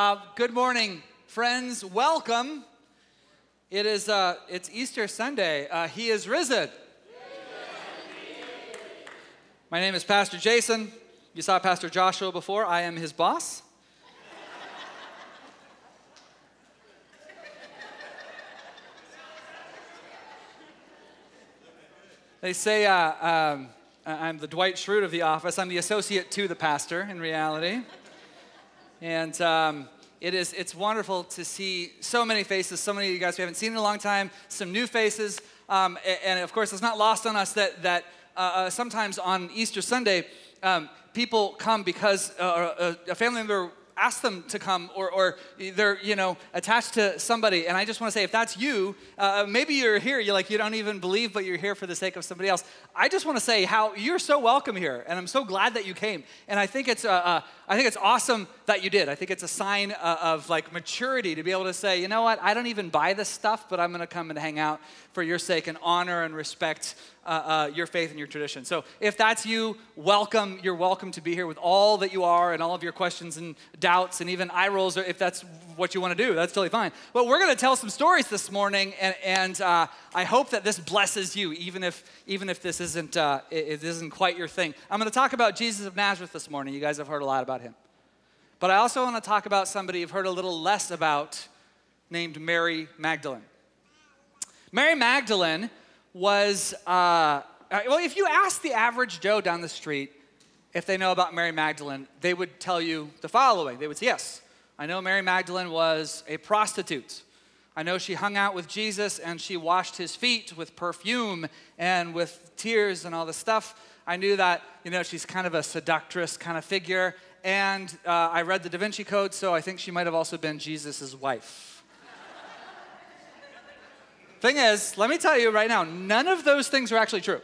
Uh, good morning, friends. Welcome. It is uh, it's Easter Sunday. Uh, he is risen. My name is Pastor Jason. You saw Pastor Joshua before. I am his boss. They say uh, um, I'm the Dwight Schrute of the office. I'm the associate to the pastor in reality. And um, it is, it's wonderful to see so many faces, so many of you guys we haven't seen in a long time, some new faces. Um, and, of course, it's not lost on us that, that uh, uh, sometimes on Easter Sunday, um, people come because uh, a, a family member asked them to come or, or they're you know attached to somebody. And i just want to say if that's you uh, maybe you're here you're like you don't even believe but you're here for the sake of somebody else. I just want to say how you're so welcome here and i'm so glad that you came. And i think it's uh, uh, i think it's awesome that you did i think it's a sign uh, of like maturity to be able to say you know what i don't even buy this stuff but i'm going to come and hang out for your sake and honor and respect uh, uh, your faith and your tradition. So if that's you, welcome. You're welcome to be here with all that you are and all of your questions and doubts and even eye rolls, if that's what you want to do. That's totally fine. But we're going to tell some stories this morning, and, and uh, I hope that this blesses you, even if even if this isn't uh, it, it isn't quite your thing. I'm going to talk about Jesus of Nazareth this morning. You guys have heard a lot about him, but I also want to talk about somebody you've heard a little less about, named Mary Magdalene. Mary Magdalene was, uh, uh, well, if you ask the average Joe down the street if they know about Mary Magdalene, they would tell you the following. They would say, Yes, I know Mary Magdalene was a prostitute. I know she hung out with Jesus and she washed his feet with perfume and with tears and all this stuff. I knew that, you know, she's kind of a seductress kind of figure. And uh, I read the Da Vinci Code, so I think she might have also been Jesus' wife. Thing is, let me tell you right now, none of those things are actually true.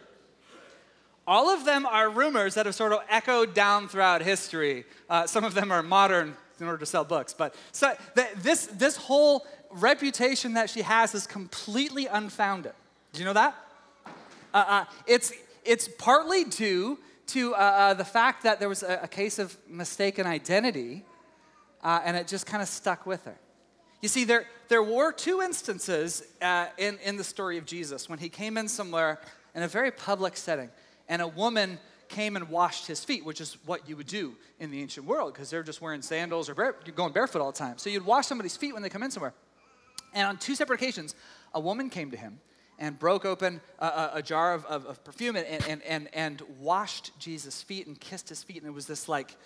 All of them are rumors that have sort of echoed down throughout history. Uh, some of them are modern in order to sell books. But so th- this, this whole reputation that she has is completely unfounded. Do you know that? Uh, uh, it's, it's partly due to uh, uh, the fact that there was a, a case of mistaken identity, uh, and it just kind of stuck with her. You see, there, there were two instances uh, in, in the story of Jesus when he came in somewhere in a very public setting, and a woman came and washed his feet, which is what you would do in the ancient world because they're just wearing sandals or bare, you're going barefoot all the time. So you'd wash somebody's feet when they come in somewhere. And on two separate occasions, a woman came to him and broke open a, a, a jar of, of, of perfume and, and, and, and washed Jesus' feet and kissed his feet. And it was this like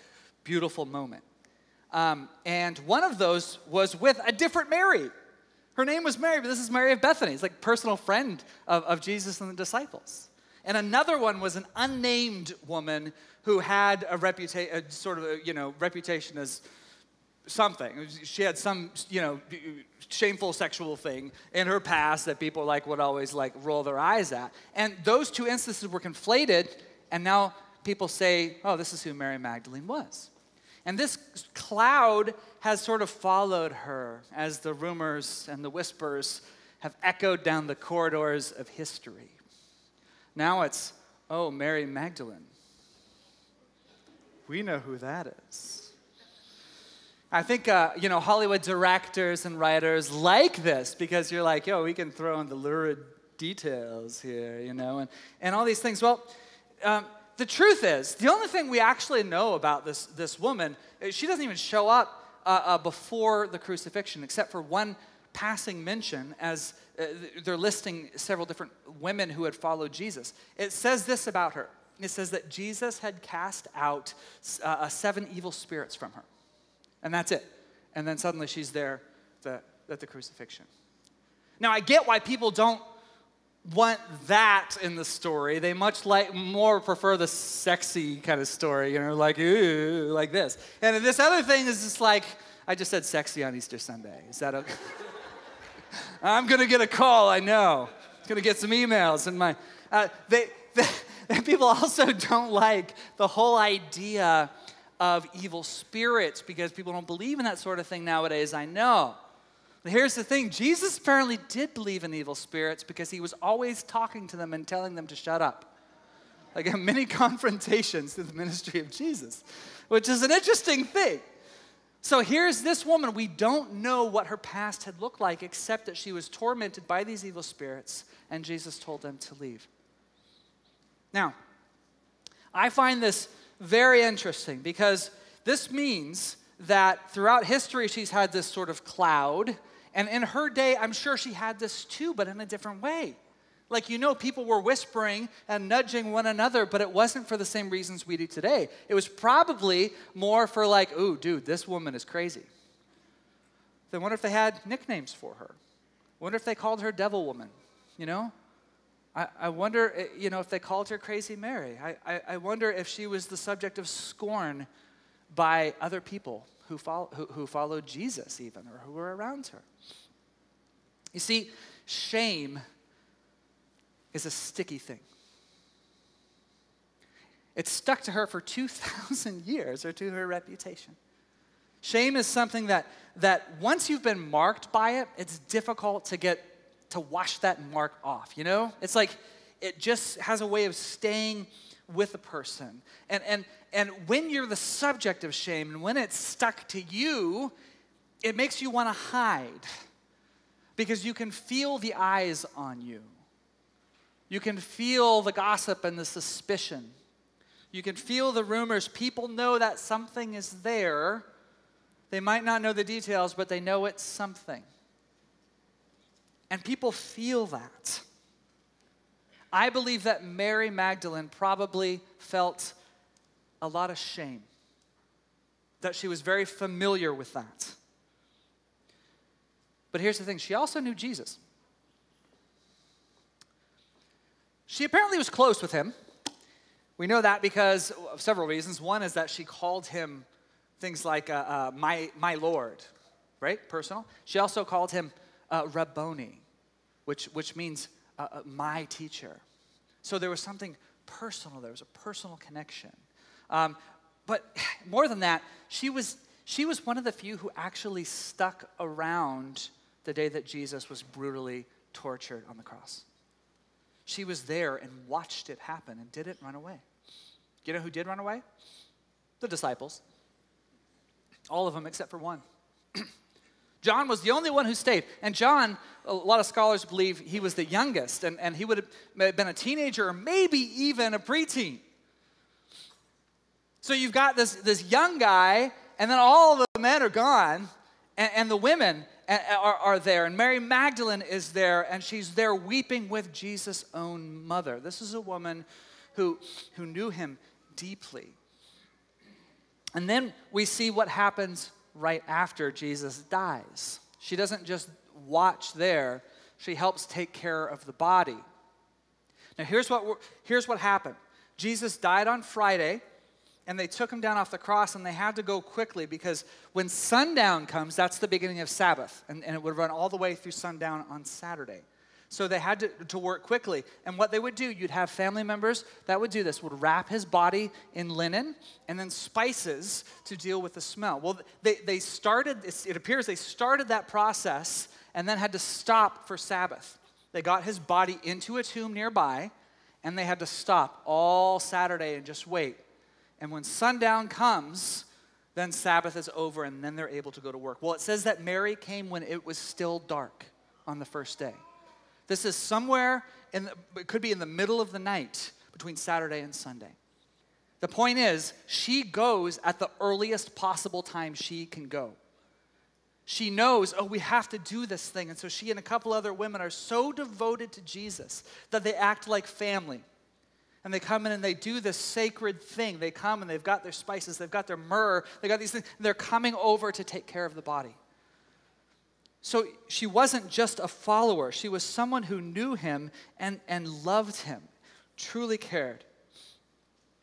beautiful moment. Um, and one of those was with a different Mary. Her name was Mary, but this is Mary of Bethany. It's like personal friend of, of Jesus and the disciples. And another one was an unnamed woman who had a reputation, sort of a, you know, reputation as something. She had some, you know, shameful sexual thing in her past that people like would always like roll their eyes at. And those two instances were conflated, and now people say, oh, this is who Mary Magdalene was. And this cloud has sort of followed her as the rumors and the whispers have echoed down the corridors of history. Now it's, oh, Mary Magdalene. We know who that is. I think, uh, you know, Hollywood directors and writers like this because you're like, yo, we can throw in the lurid details here, you know, and, and all these things. Well, um, the truth is, the only thing we actually know about this, this woman, eh, she doesn't even show up uh, uh, before the crucifixion, except for one passing mention as uh, they're listing several different women who had followed Jesus. It says this about her it says that Jesus had cast out uh, uh, seven evil spirits from her. And that's it. And then suddenly she's there the, at the crucifixion. Now, I get why people don't want that in the story. They much like more prefer the sexy kind of story, you know, like ooh, like this. And this other thing is just like I just said sexy on Easter Sunday. Is that okay? I'm gonna get a call. I know. I'm gonna get some emails and my. Uh, they, they, people also don't like the whole idea of evil spirits because people don't believe in that sort of thing nowadays. I know. But here's the thing Jesus apparently did believe in evil spirits because he was always talking to them and telling them to shut up. Like many confrontations to the ministry of Jesus, which is an interesting thing. So here's this woman. We don't know what her past had looked like except that she was tormented by these evil spirits, and Jesus told them to leave. Now, I find this very interesting because this means that throughout history she's had this sort of cloud, and in her day, I'm sure she had this too, but in a different way. Like, you know, people were whispering and nudging one another, but it wasn't for the same reasons we do today. It was probably more for, like, ooh, dude, this woman is crazy. Then wonder if they had nicknames for her. Wonder if they called her Devil Woman, you know? I, I wonder, eh, you know, if they called her Crazy Mary. I, I, I wonder if she was the subject of scorn by other people who, follow, who, who followed Jesus, even, or who were around her. You see, shame is a sticky thing. It stuck to her for 2,000 years or to her reputation. Shame is something that, that once you've been marked by it, it's difficult to get to wash that mark off, you know? It's like it just has a way of staying with a person. And, and, and when you're the subject of shame and when it's stuck to you, it makes you want to hide because you can feel the eyes on you. You can feel the gossip and the suspicion. You can feel the rumors. People know that something is there. They might not know the details, but they know it's something. And people feel that. I believe that Mary Magdalene probably felt a lot of shame, that she was very familiar with that. But here's the thing she also knew Jesus. She apparently was close with him. We know that because of several reasons. One is that she called him things like uh, uh, my, my Lord, right? Personal. She also called him uh, Rabboni, which, which means uh, uh, my teacher. So there was something personal, there was a personal connection. Um, but more than that, she was, she was one of the few who actually stuck around the day that Jesus was brutally tortured on the cross. She was there and watched it happen and didn't run away. You know who did run away? The disciples. All of them except for one. John was the only one who stayed. And John, a lot of scholars believe he was the youngest, and, and he would have been a teenager or maybe even a preteen. So you've got this, this young guy, and then all the men are gone, and, and the women, are, are there. And Mary Magdalene is there, and she's there weeping with Jesus' own mother. This is a woman who, who knew him deeply. And then we see what happens right after Jesus dies. She doesn't just watch there, she helps take care of the body. Now, here's what, here's what happened Jesus died on Friday and they took him down off the cross and they had to go quickly because when sundown comes, that's the beginning of Sabbath. And, and it would run all the way through sundown on Saturday. So they had to, to work quickly. And what they would do, you'd have family members that would do this, would wrap his body in linen and then spices to deal with the smell. Well, they, they started, it appears they started that process and then had to stop for Sabbath. They got his body into a tomb nearby and they had to stop all Saturday and just wait and when sundown comes, then Sabbath is over and then they're able to go to work. Well, it says that Mary came when it was still dark on the first day. This is somewhere in the, it could be in the middle of the night between Saturday and Sunday. The point is, she goes at the earliest possible time she can go. She knows, oh, we have to do this thing. And so she and a couple other women are so devoted to Jesus that they act like family and they come in and they do this sacred thing. They come and they've got their spices, they've got their myrrh, they've got these things. they're coming over to take care of the body. So she wasn't just a follower, she was someone who knew him and, and loved him, truly cared.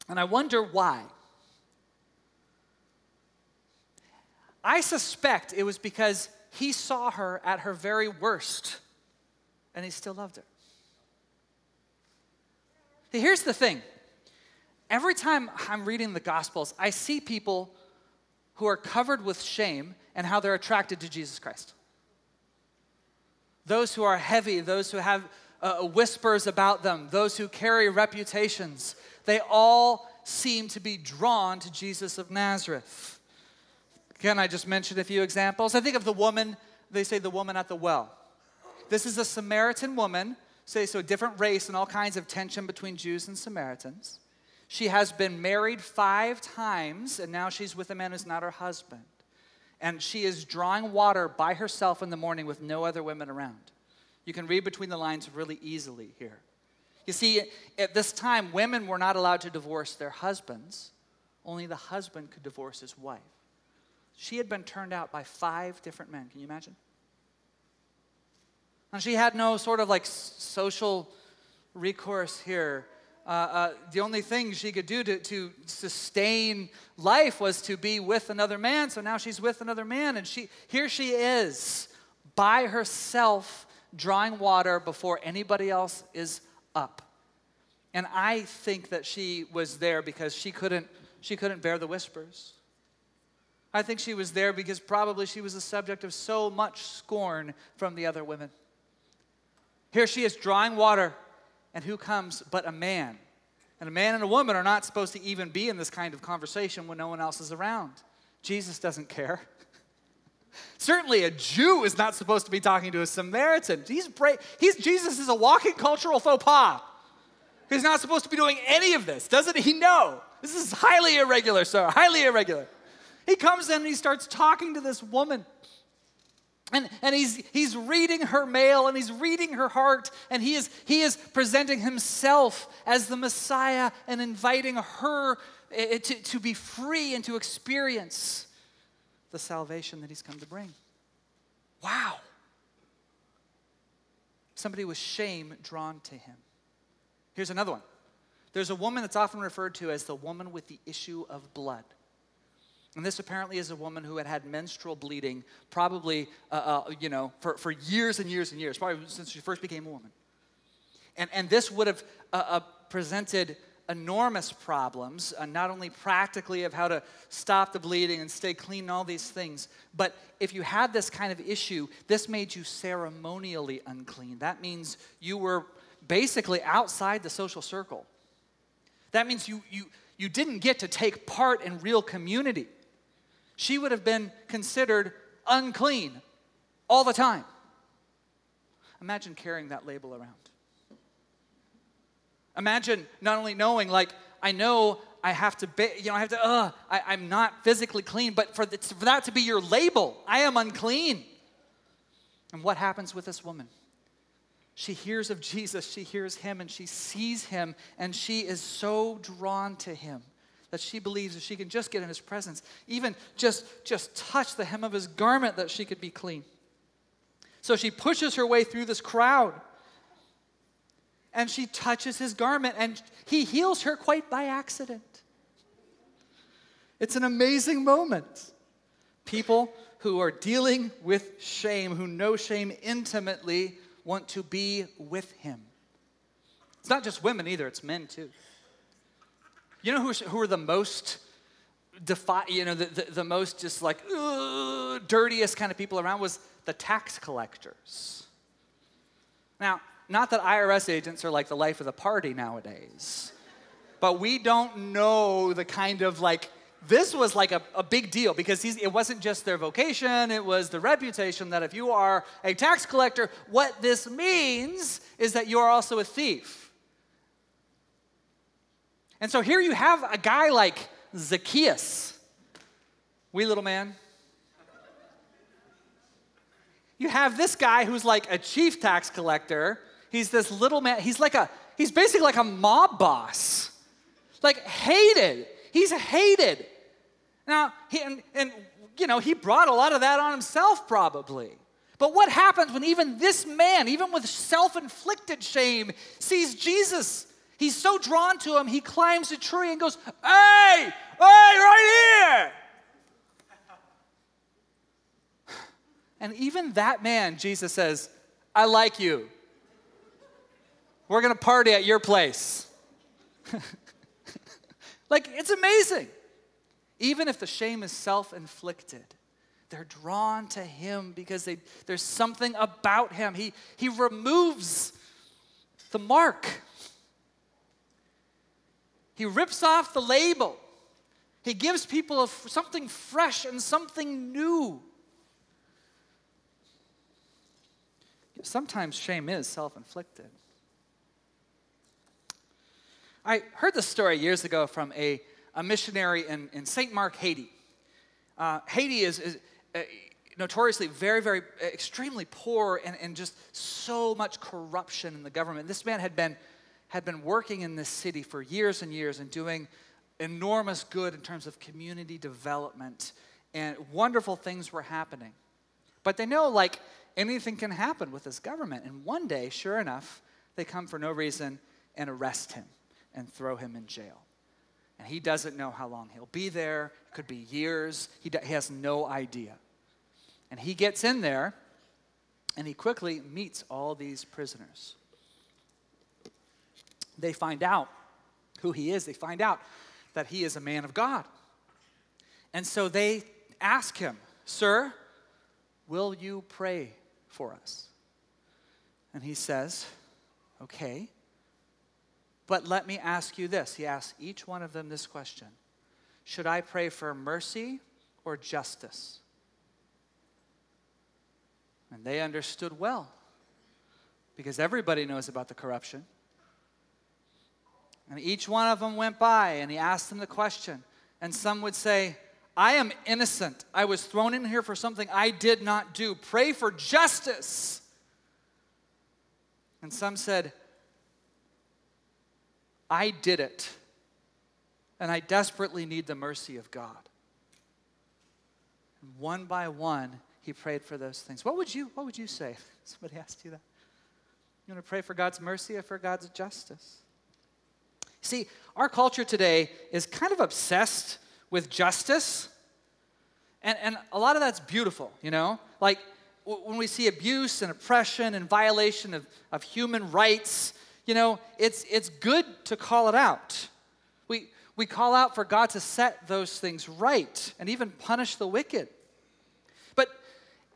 And I wonder why. I suspect it was because he saw her at her very worst and he still loved her. Here's the thing every time I'm reading the Gospels, I see people who are covered with shame and how they're attracted to Jesus Christ. Those who are heavy, those who have uh, whispers about them, those who carry reputations, they all seem to be drawn to Jesus of Nazareth. Can I just mention a few examples? I think of the woman, they say the woman at the well. This is a Samaritan woman, say so, different race and all kinds of tension between Jews and Samaritans. She has been married five times, and now she's with a man who's not her husband. And she is drawing water by herself in the morning with no other women around. You can read between the lines really easily here. You see, at this time, women were not allowed to divorce their husbands, only the husband could divorce his wife. She had been turned out by five different men. Can you imagine? And she had no sort of like social recourse here. Uh, uh, the only thing she could do to, to sustain life was to be with another man. So now she's with another man, and she here she is by herself drawing water before anybody else is up. And I think that she was there because she couldn't she couldn't bear the whispers. I think she was there because probably she was the subject of so much scorn from the other women. Here she is drawing water, and who comes but a man? And a man and a woman are not supposed to even be in this kind of conversation when no one else is around. Jesus doesn't care. Certainly, a Jew is not supposed to be talking to a Samaritan. He's, bra- he's Jesus is a walking cultural faux pas. He's not supposed to be doing any of this. Doesn't he know? This is highly irregular, sir. Highly irregular. He comes in and he starts talking to this woman. And, and he's, he's reading her mail and he's reading her heart, and he is, he is presenting himself as the Messiah and inviting her eh, eh, to, to be free and to experience the salvation that he's come to bring. Wow. Somebody with shame drawn to him. Here's another one. There's a woman that's often referred to as the woman with the issue of blood. And this apparently is a woman who had had menstrual bleeding, probably, uh, uh, you know, for, for years and years and years, probably since she first became a woman. And, and this would have uh, uh presented enormous problems, uh, not only practically of how to stop the bleeding and stay clean and all these things, but if you had this kind of issue, this made you ceremonially unclean. That means you were basically outside the social circle. That means you, you, you didn't get to take part in real community she would have been considered unclean all the time. Imagine carrying that label around. Imagine not only knowing, like, I know I have to, be, you know, I have to, uh, I, am not physically clean, but for, the, for that to be your label, I am unclean. And what happens with this woman? She hears of Jesus, she hears him, and she sees him, and she is so drawn to him that she believes if she can just get in his presence, even just, just touch the hem of his garment, that she could be clean. So she pushes her way through this crowd and she touches his garment and he heals her quite by accident. It's an amazing moment. People who are dealing with shame, who know shame intimately, want to be with him. It's not just women either, it's men too. You know who, who are the most defi- you know, the, the, the most just like dirtiest kind of people around was the tax collectors. Now, not that IRS agents are like the life of the party nowadays, but we don't know the kind of like this was like a, a big deal because it wasn't just their vocation, it was the reputation that if you are a tax collector, what this means is that you are also a thief. And so here you have a guy like Zacchaeus, wee little man. You have this guy who's like a chief tax collector. He's this little man. He's like a, he's basically like a mob boss. Like hated. He's hated. Now, he, and, and you know, he brought a lot of that on himself probably. But what happens when even this man, even with self inflicted shame, sees Jesus He's so drawn to him, he climbs a tree and goes, Hey, hey, right here. And even that man, Jesus says, I like you. We're going to party at your place. like, it's amazing. Even if the shame is self inflicted, they're drawn to him because they, there's something about him. He, he removes the mark he rips off the label. He gives people something fresh and something new. Sometimes shame is self inflicted. I heard this story years ago from a, a missionary in, in Saint-Marc, Haiti. Uh, Haiti is, is uh, notoriously very, very, extremely poor and, and just so much corruption in the government. This man had been, had been working in this city for years and years and doing enormous good in terms of community development, and wonderful things were happening. But they know, like, anything can happen with this government. And one day, sure enough, they come for no reason and arrest him and throw him in jail. And he doesn't know how long he'll be there. It could be years. He, he has no idea. And he gets in there and he quickly meets all these prisoners. They find out who he is, they find out that he is a man of God. And so they ask him, Sir, will you pray for us? And he says, Okay. But let me ask you this. He asks each one of them this question Should I pray for mercy or justice? And they understood well because everybody knows about the corruption. And each one of them went by and he asked them the question. And some would say, I am innocent. I was thrown in here for something I did not do. Pray for justice. And some said, I did it, and I desperately need the mercy of God. And one by one, he prayed for those things. What would you, what would you say somebody asked you that? You want to pray for God's mercy or for God's justice? See, our culture today is kind of obsessed with justice, and, and a lot of that's beautiful, you know? Like when we see abuse and oppression and violation of, of human rights, you know, it's, it's good to call it out. We, we call out for God to set those things right and even punish the wicked.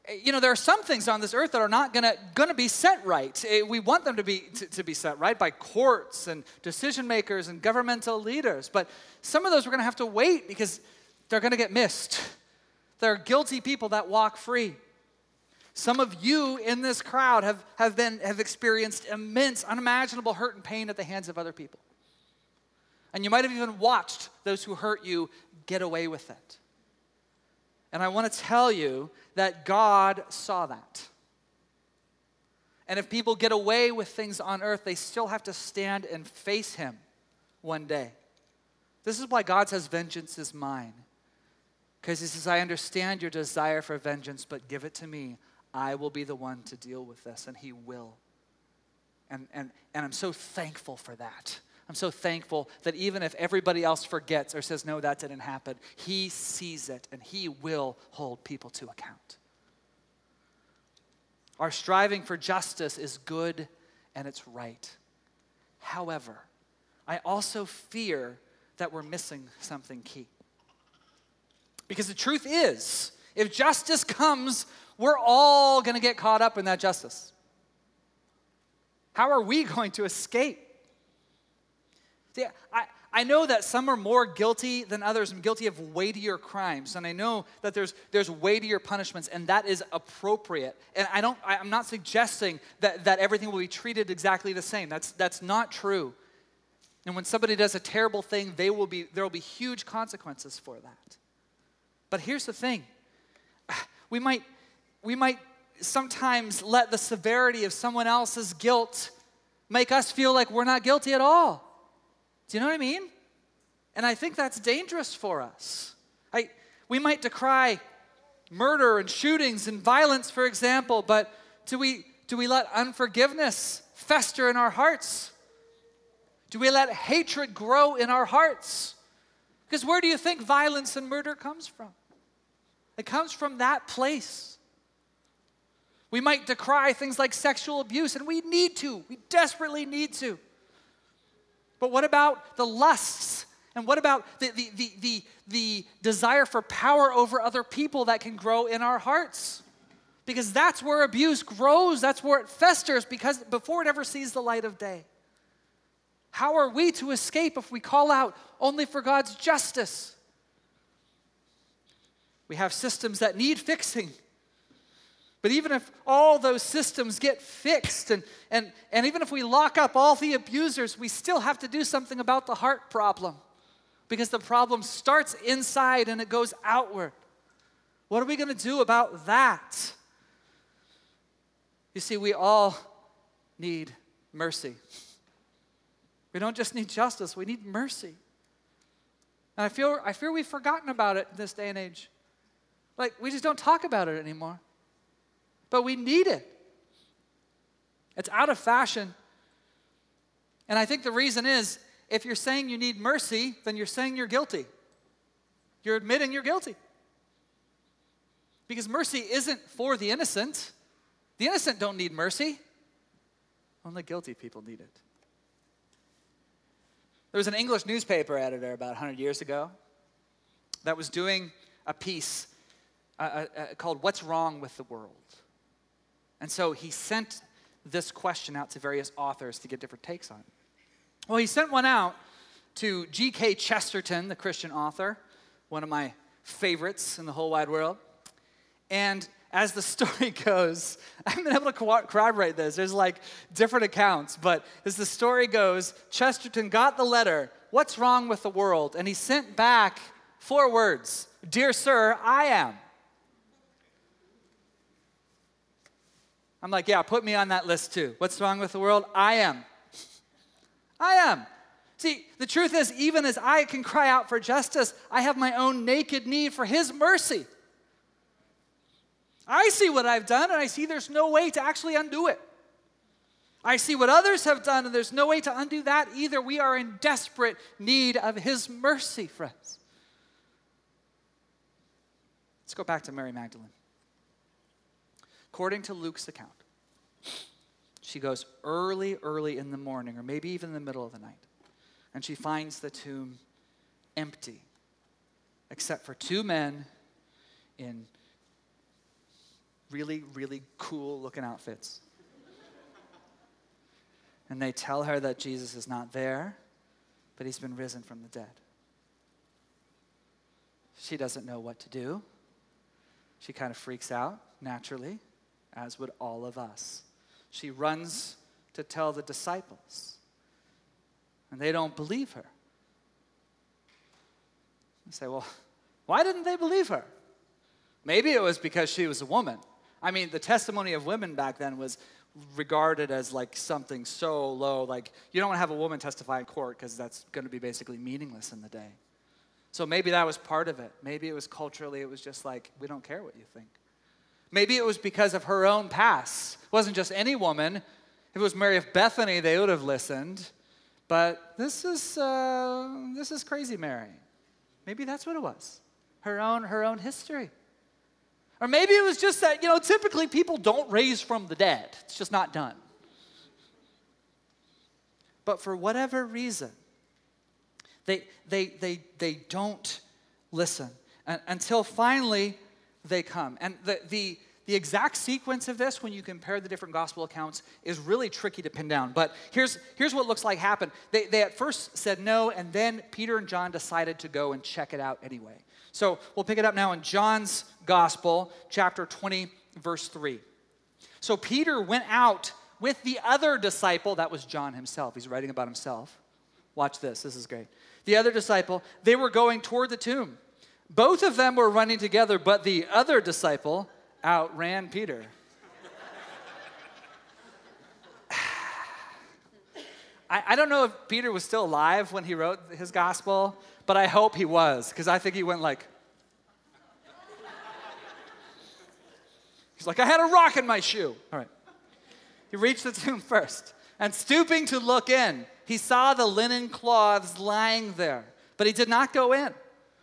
You know, there are some things on this earth that are not gonna, gonna be set right. Eh, we want them to be, to, to be set right by courts and decision makers and governmental leaders. But some of those we're gonna have to wait because they're gonna get missed. There are guilty people that walk free. Some of you in this crowd have, have, been, have experienced immense, unimaginable hurt and pain at the hands of other people. And you might have even watched those who hurt you get away with it. And I want to tell you that God saw that. And if people get away with things on earth, they still have to stand and face Him one day. This is why God says, Vengeance is mine. Because He says, I understand your desire for vengeance, but give it to me. I will be the one to deal with this, and He will. And, and, and I'm so thankful for that. I'm so thankful that even if everybody else forgets or says, no, that didn't happen, He sees it and He will hold people to account. Our striving for justice is good and it's right. However, I also fear that we're missing something key. Because the truth is, if justice comes we're all going to get caught up in that justice. How are we going to escape? See, I, I know that some are more guilty than others and guilty of weightier crimes. And I know that there's, there's weightier punishments, and that is appropriate. And I don't, I, I'm not suggesting that, that everything will be treated exactly the same. That's, that's not true. And when somebody does a terrible thing, they will be, there will be huge consequences for that. But here's the thing we might, we might sometimes let the severity of someone else's guilt make us feel like we're not guilty at all. Do you know what I mean? And I think that's dangerous for us. I, we might decry murder and shootings and violence, for example, but do we, do we let unforgiveness fester in our hearts? Do we let hatred grow in our hearts? Because where do you think violence and murder comes from? It comes from that place. We might decry things like sexual abuse, and we need to. We desperately need to. But what about the lusts? And what about the, the, the, the, the desire for power over other people that can grow in our hearts? Because that's where abuse grows, that's where it festers, because before it ever sees the light of day. How are we to escape if we call out only for God's justice? We have systems that need fixing. But even if all those systems get fixed, and, and, and even if we lock up all the abusers, we still have to do something about the heart problem because the problem starts inside and it goes outward. What are we going to do about that? You see, we all need mercy. We don't just need justice, we need mercy. And I feel, I fear we've forgotten about it in this day and age. Like, we just don't talk about it anymore. But we need it. It's out of fashion. And I think the reason is if you're saying you need mercy, then you're saying you're guilty. You're admitting you're guilty. Because mercy isn't for the innocent. The innocent don't need mercy. Only guilty people need it. There was an English newspaper editor about 100 years ago that was doing a piece uh, uh, uh, called What's Wrong with the World? And so he sent this question out to various authors to get different takes on it. Well, he sent one out to G.K. Chesterton, the Christian author, one of my favorites in the whole wide world. And as the story goes, I haven't been able to corroborate this. There's like different accounts, but as the story goes, Chesterton got the letter, What's wrong with the world? And he sent back four words Dear Sir, I am. I'm like, Yeah, put me on that list too. What's wrong with the world? I am. I am. See, the truth is, even as I can cry out for justice, I have my own naked need for His mercy. I see what I've done, and I see there's no way to actually undo it. I see what others have done, and there's no way to undo that either. We are in desperate need of His mercy, friends. Let's go back to Mary Magdalene. According to Luke's account, she goes early, early in the morning, or maybe even in the middle of the night, and she finds the tomb empty, except for two men in really, really cool looking outfits. and they tell her that Jesus is not there, but he's been risen from the dead. She doesn't know what to do. She kind of freaks out naturally, as would all of us. She runs to tell the disciples, and they don't believe her. I say, well, why didn't they believe her? Maybe it was because she was a woman. I mean, the testimony of women back then was regarded as like something so low. Like, you don't have a woman testify in court because that's going to be basically meaningless in the day. So maybe that was part of it. Maybe it was culturally, it was just like, we don't care what you think. Maybe it was because of her own past. It wasn't just any woman. If it was Mary of Bethany, they would have listened. But this is, uh, this is crazy Mary. Maybe that's what it was. Her own, her own history. Or maybe it was just that, you know, typically people don't raise from the dead, it's just not done. But for whatever reason, they, they, they, they don't listen until finally they come. And the, the, the exact sequence of this, when you compare the different gospel accounts, is really tricky to pin down. But here's, here's what looks like happened. They, they at first said no, and then Peter and John decided to go and check it out anyway. So we'll pick it up now in John's Gospel, chapter 20, verse 3. So Peter went out with the other disciple, that was John himself. He's writing about himself. Watch this, this is great. The other disciple, they were going toward the tomb. Both of them were running together, but the other disciple outran Peter. I, I don't know if Peter was still alive when he wrote his gospel, but I hope he was, because I think he went like, He's like, I had a rock in my shoe. All right. He reached the tomb first, and stooping to look in, he saw the linen cloths lying there, but he did not go in.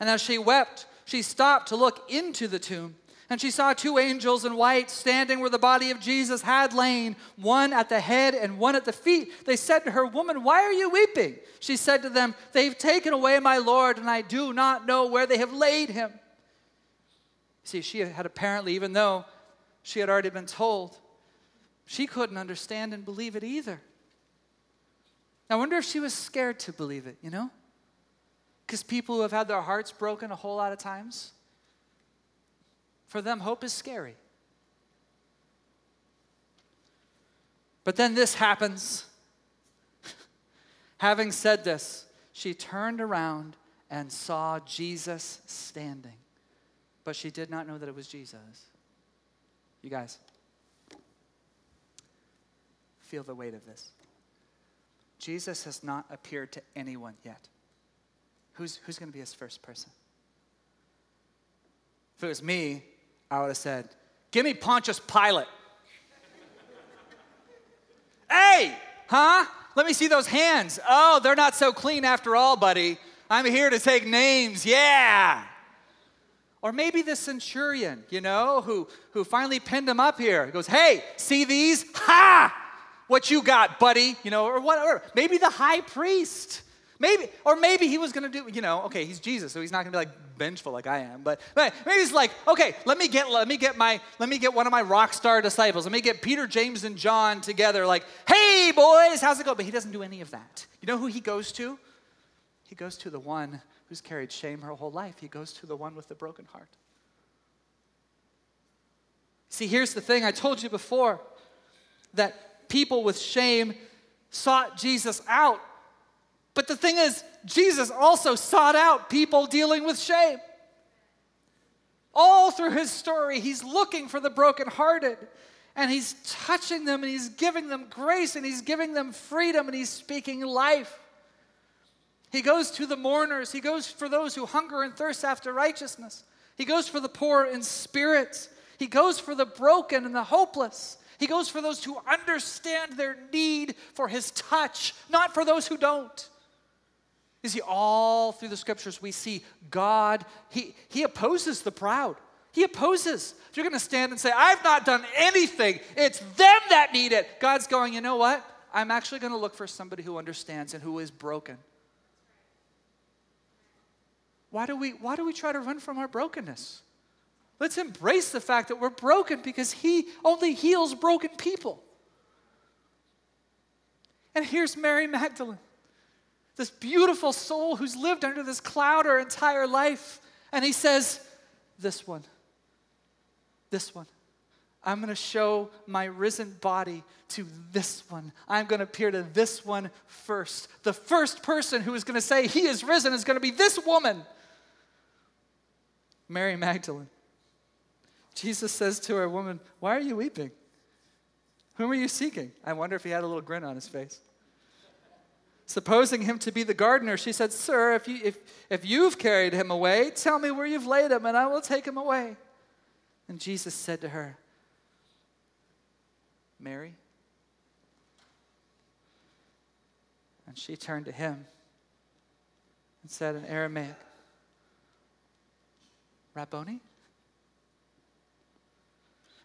And as she wept, she stopped to look into the tomb, And she saw two angels in white standing where the body of Jesus had lain, one at the head and one at the feet. They said to her, Woman, why are you weeping? She said to them, They've taken away my Lord, and I do not know where they have laid him. See, she had apparently, even though she had already been told, she couldn't understand and believe it either. I wonder if she was scared to believe it, you know? Because people who have had their hearts broken a whole lot of times, for them, hope is scary. But then this happens. Having said this, she turned around and saw Jesus standing. But she did not know that it was Jesus. You guys, feel the weight of this. Jesus has not appeared to anyone yet. Who's, who's going to be his first person? If it was me, I would have said, Give me Pontius Pilate. hey, huh? Let me see those hands. Oh, they're not so clean after all, buddy. I'm here to take names. Yeah. Or maybe the centurion, you know, who, who finally pinned him up here. He goes, Hey, see these? Ha! What you got, buddy? You know, or whatever. Maybe the high priest. Maybe, or maybe he was gonna do, you know, okay, he's Jesus, so he's not gonna be like vengeful like I am. But, maybe he's like, okay, let me get let me get my let me get one of my rock star disciples. Let me get Peter, James, and John together, like, hey boys, how's it going? But he doesn't do any of that. You know who he goes to? He goes to the one who's carried shame her whole life. He goes to the one with the broken heart. See, here's the thing I told you before that people with shame sought Jesus out but the thing is, Jesus also sought out people dealing with shame. All through his story, he's looking for the brokenhearted and he's touching them and he's giving them grace and he's giving them freedom and he's speaking life. He goes to the mourners, he goes for those who hunger and thirst after righteousness, he goes for the poor in spirit, he goes for the broken and the hopeless. He goes for those who understand their need for his touch, not for those who don't. You see, all through the scriptures, we see God, He, he opposes the proud. He opposes. If you're going to stand and say, I've not done anything, it's them that need it, God's going, you know what? I'm actually going to look for somebody who understands and who is broken. Why do we, why do we try to run from our brokenness? Let's embrace the fact that we're broken because He only heals broken people. And here's Mary Magdalene this beautiful soul who's lived under this cloud her entire life. And he says, This one, this one. I'm going to show my risen body to this one. I'm going to appear to this one first. The first person who is going to say he is risen is going to be this woman, Mary Magdalene. Jesus says to her, Woman, why are you weeping? Whom are you seeking? I wonder if he had a little grin on his face. Supposing him to be the gardener, she said, Sir, if, you, if, if you've carried him away, tell me where you've laid him, and I will take him away. And Jesus said to her, Mary. And she turned to him and said in Aramaic, Rabboni?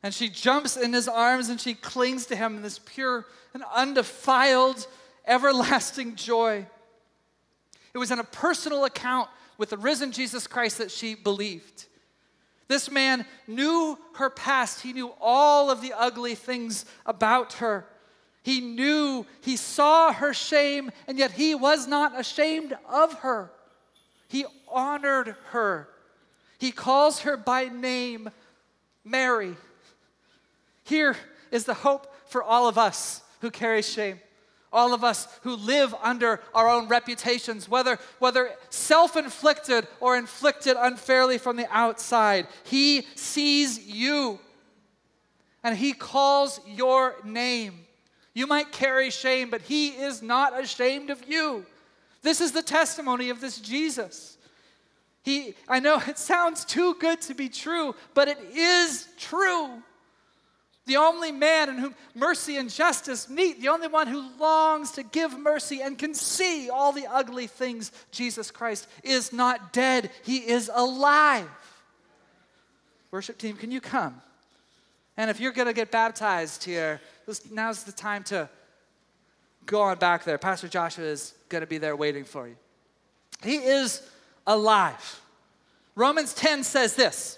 And she jumps in his arms and she clings to him in this pure and undefiled everlasting joy. It was in a personal account with the risen Jesus Christ that she believed. This man knew her past. He knew all of the ugly things about her. He knew, he saw her shame, and yet he was not ashamed of her. He honored her. He calls her by name Mary. Here is the hope for all of us who carry shame all of us who live under our own reputations, whether, whether self inflicted or inflicted unfairly from the outside. He sees you and He calls your name. You might carry shame, but He is not ashamed of you. This is the testimony of this Jesus. He, I know it sounds too good to be true, but it is true. The only man in whom mercy and justice meet, the only one who longs to give mercy and can see all the ugly things, Jesus Christ, is not dead. He is alive. worship team, can you come? And if you're going to get baptized here, now's the time to go on back there. Pastor Joshua is going to be there waiting for you. He is alive. Romans 10 says this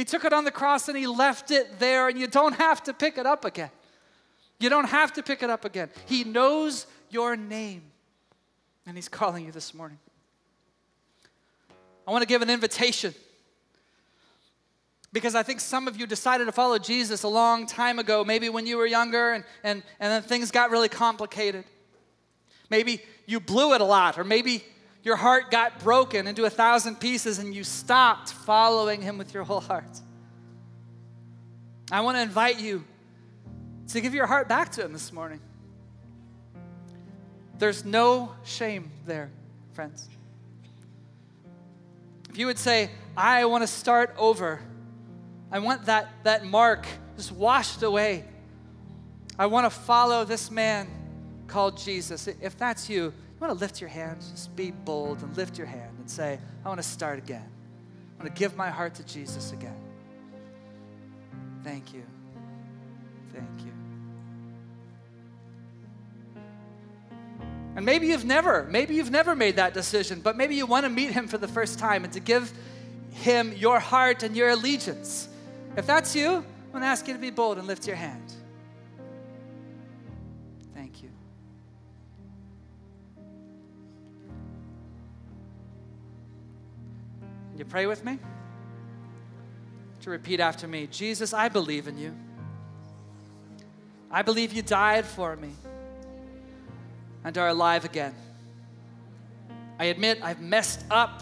He took it on the cross and he left it there, and you don't have to pick it up again. You don't have to pick it up again. He knows your name, and he's calling you this morning. I want to give an invitation because I think some of you decided to follow Jesus a long time ago, maybe when you were younger and, and, and then things got really complicated. Maybe you blew it a lot, or maybe your heart got broken into a thousand pieces and you stopped following Him with your whole heart. I want to invite you to give your heart back to Him this morning. There's no shame there, friends. If you would say, I want to start over, I want that, that mark just washed away. I want to follow this man called Jesus. If that's you, want to lift your hand, just be bold and lift your hand and say, I want to start again. I want to give my heart to Jesus again. Thank you. Thank you. And maybe you've never, maybe you've never made that decision, but maybe you want to meet him for the first time and to give him your heart and your allegiance. If that's you, I want to ask you to be bold and lift your hand. You pray with me? To repeat after me Jesus, I believe in you. I believe you died for me and are alive again. I admit I've messed up.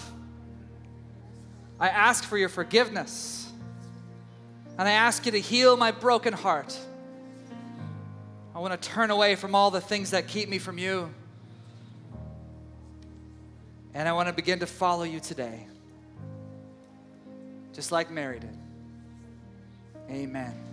I ask for your forgiveness. And I ask you to heal my broken heart. I want to turn away from all the things that keep me from you. And I want to begin to follow you today just like Mary did. Amen.